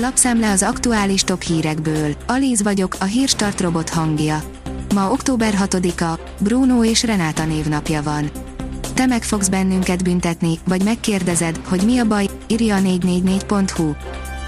Lapszemle az aktuális top hírekből. Alíz vagyok, a hírstart robot hangja. Ma október 6-a, Bruno és Renáta névnapja van. Te meg fogsz bennünket büntetni, vagy megkérdezed, hogy mi a baj, írja a 444.hu.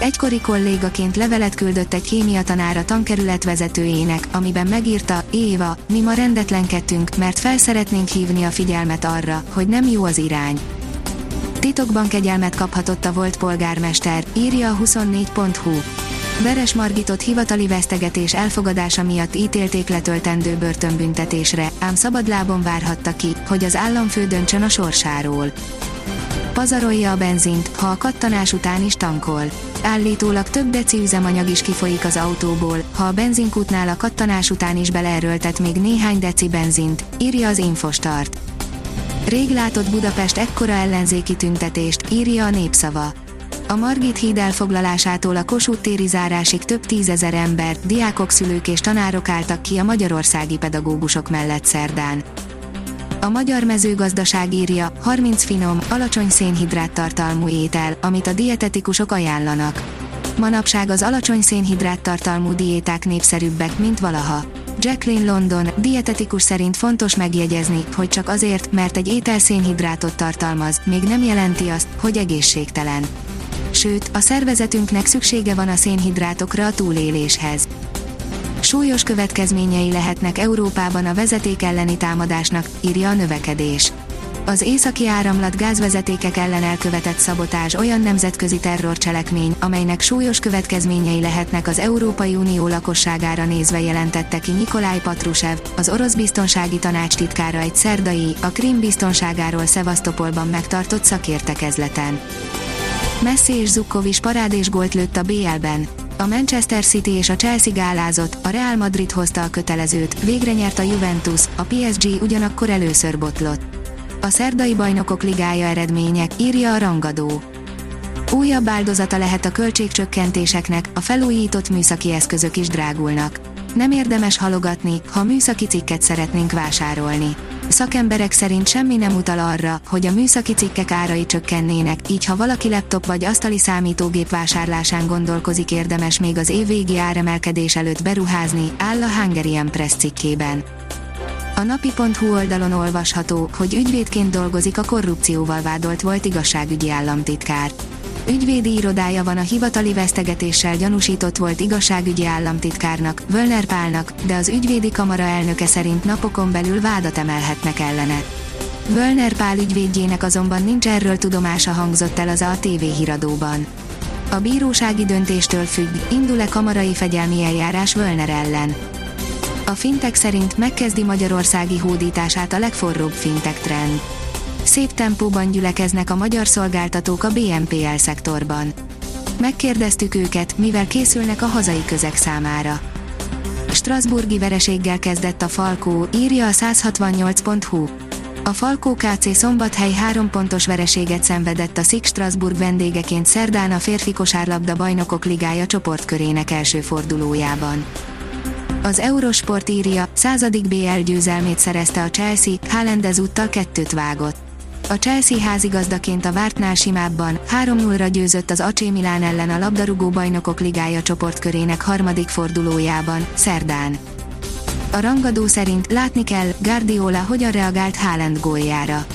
Egykori kollégaként levelet küldött egy kémia tanára tankerület vezetőjének, amiben megírta, Éva, mi ma rendetlenkedtünk, mert felszeretnénk hívni a figyelmet arra, hogy nem jó az irány. Titokban kegyelmet kaphatott a volt polgármester, írja a 24.hu. Veres Margitot hivatali vesztegetés elfogadása miatt ítélték letöltendő börtönbüntetésre, ám szabadlábon várhatta ki, hogy az államfő döntsön a sorsáról. Pazarolja a benzint, ha a kattanás után is tankol. Állítólag több deci üzemanyag is kifolyik az autóból, ha a benzinkútnál a kattanás után is beleerőltet még néhány deci benzint, írja az Infostart. Rég látott Budapest ekkora ellenzéki tüntetést, írja a népszava. A Margit híd elfoglalásától a Kossuth téri zárásig több tízezer ember, diákok, szülők és tanárok álltak ki a magyarországi pedagógusok mellett szerdán. A magyar mezőgazdaság írja, 30 finom, alacsony szénhidrát tartalmú étel, amit a dietetikusok ajánlanak. Manapság az alacsony szénhidrát tartalmú diéták népszerűbbek, mint valaha. Jacqueline London, dietetikus szerint fontos megjegyezni, hogy csak azért, mert egy étel szénhidrátot tartalmaz, még nem jelenti azt, hogy egészségtelen. Sőt, a szervezetünknek szüksége van a szénhidrátokra a túléléshez. Súlyos következményei lehetnek Európában a vezeték elleni támadásnak, írja a növekedés. Az északi áramlat gázvezetékek ellen elkövetett szabotás olyan nemzetközi terrorcselekmény, amelynek súlyos következményei lehetnek az Európai Unió lakosságára nézve jelentette ki Nikolaj Patrushev, az orosz biztonsági tanács titkára egy szerdai, a Krim biztonságáról Szevasztopolban megtartott szakértekezleten. Messi és Zukov is parád és gólt lőtt a BL-ben. A Manchester City és a Chelsea gálázott, a Real Madrid hozta a kötelezőt, végre nyert a Juventus, a PSG ugyanakkor először botlott. A szerdai bajnokok ligája eredmények, írja a rangadó. Újabb áldozata lehet a költségcsökkentéseknek, a felújított műszaki eszközök is drágulnak. Nem érdemes halogatni, ha műszaki cikket szeretnénk vásárolni. Szakemberek szerint semmi nem utal arra, hogy a műszaki cikkek árai csökkennének, így ha valaki laptop vagy asztali számítógép vásárlásán gondolkozik érdemes még az évvégi áremelkedés előtt beruházni, áll a Hungarian Press cikkében. A napi.hu oldalon olvasható, hogy ügyvédként dolgozik a korrupcióval vádolt volt igazságügyi államtitkár. Ügyvédi irodája van a hivatali vesztegetéssel gyanúsított volt igazságügyi államtitkárnak, Völner Pálnak, de az ügyvédi kamara elnöke szerint napokon belül vádat emelhetnek ellene. Völner Pál ügyvédjének azonban nincs erről tudomása hangzott el az a TV híradóban. A bírósági döntéstől függ, indul-e kamarai fegyelmi eljárás Völner ellen. A fintek szerint megkezdi Magyarországi hódítását a legforróbb fintek trend. Szép tempóban gyülekeznek a magyar szolgáltatók a BNPL szektorban. Megkérdeztük őket, mivel készülnek a hazai közeg számára. Strasburgi vereséggel kezdett a Falkó, írja a 168.hu. A Falkó KC Szombathely három pontos vereséget szenvedett a Szik Strasburg vendégeként szerdán a férfi kosárlabda bajnokok ligája csoportkörének első fordulójában. Az Eurosport írja, századik BL győzelmét szerezte a Chelsea, Haaland ezúttal kettőt vágott. A Chelsea házigazdaként a vártnál simábban 3-0-ra győzött az AC Milán ellen a labdarúgó bajnokok ligája csoportkörének harmadik fordulójában, szerdán. A rangadó szerint látni kell, Guardiola hogyan reagált Haaland góljára.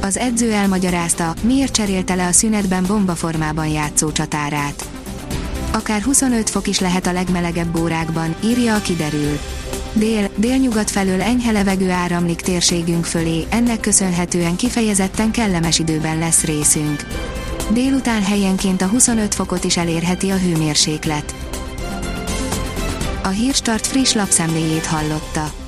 Az edző elmagyarázta, miért cserélte le a szünetben bombaformában játszó csatárát. Akár 25 fok is lehet a legmelegebb órákban, írja a kiderül. Dél, délnyugat felől enyhe levegő áramlik térségünk fölé, ennek köszönhetően kifejezetten kellemes időben lesz részünk. Délután helyenként a 25 fokot is elérheti a hőmérséklet. A Hírstart friss lapszemléjét hallotta.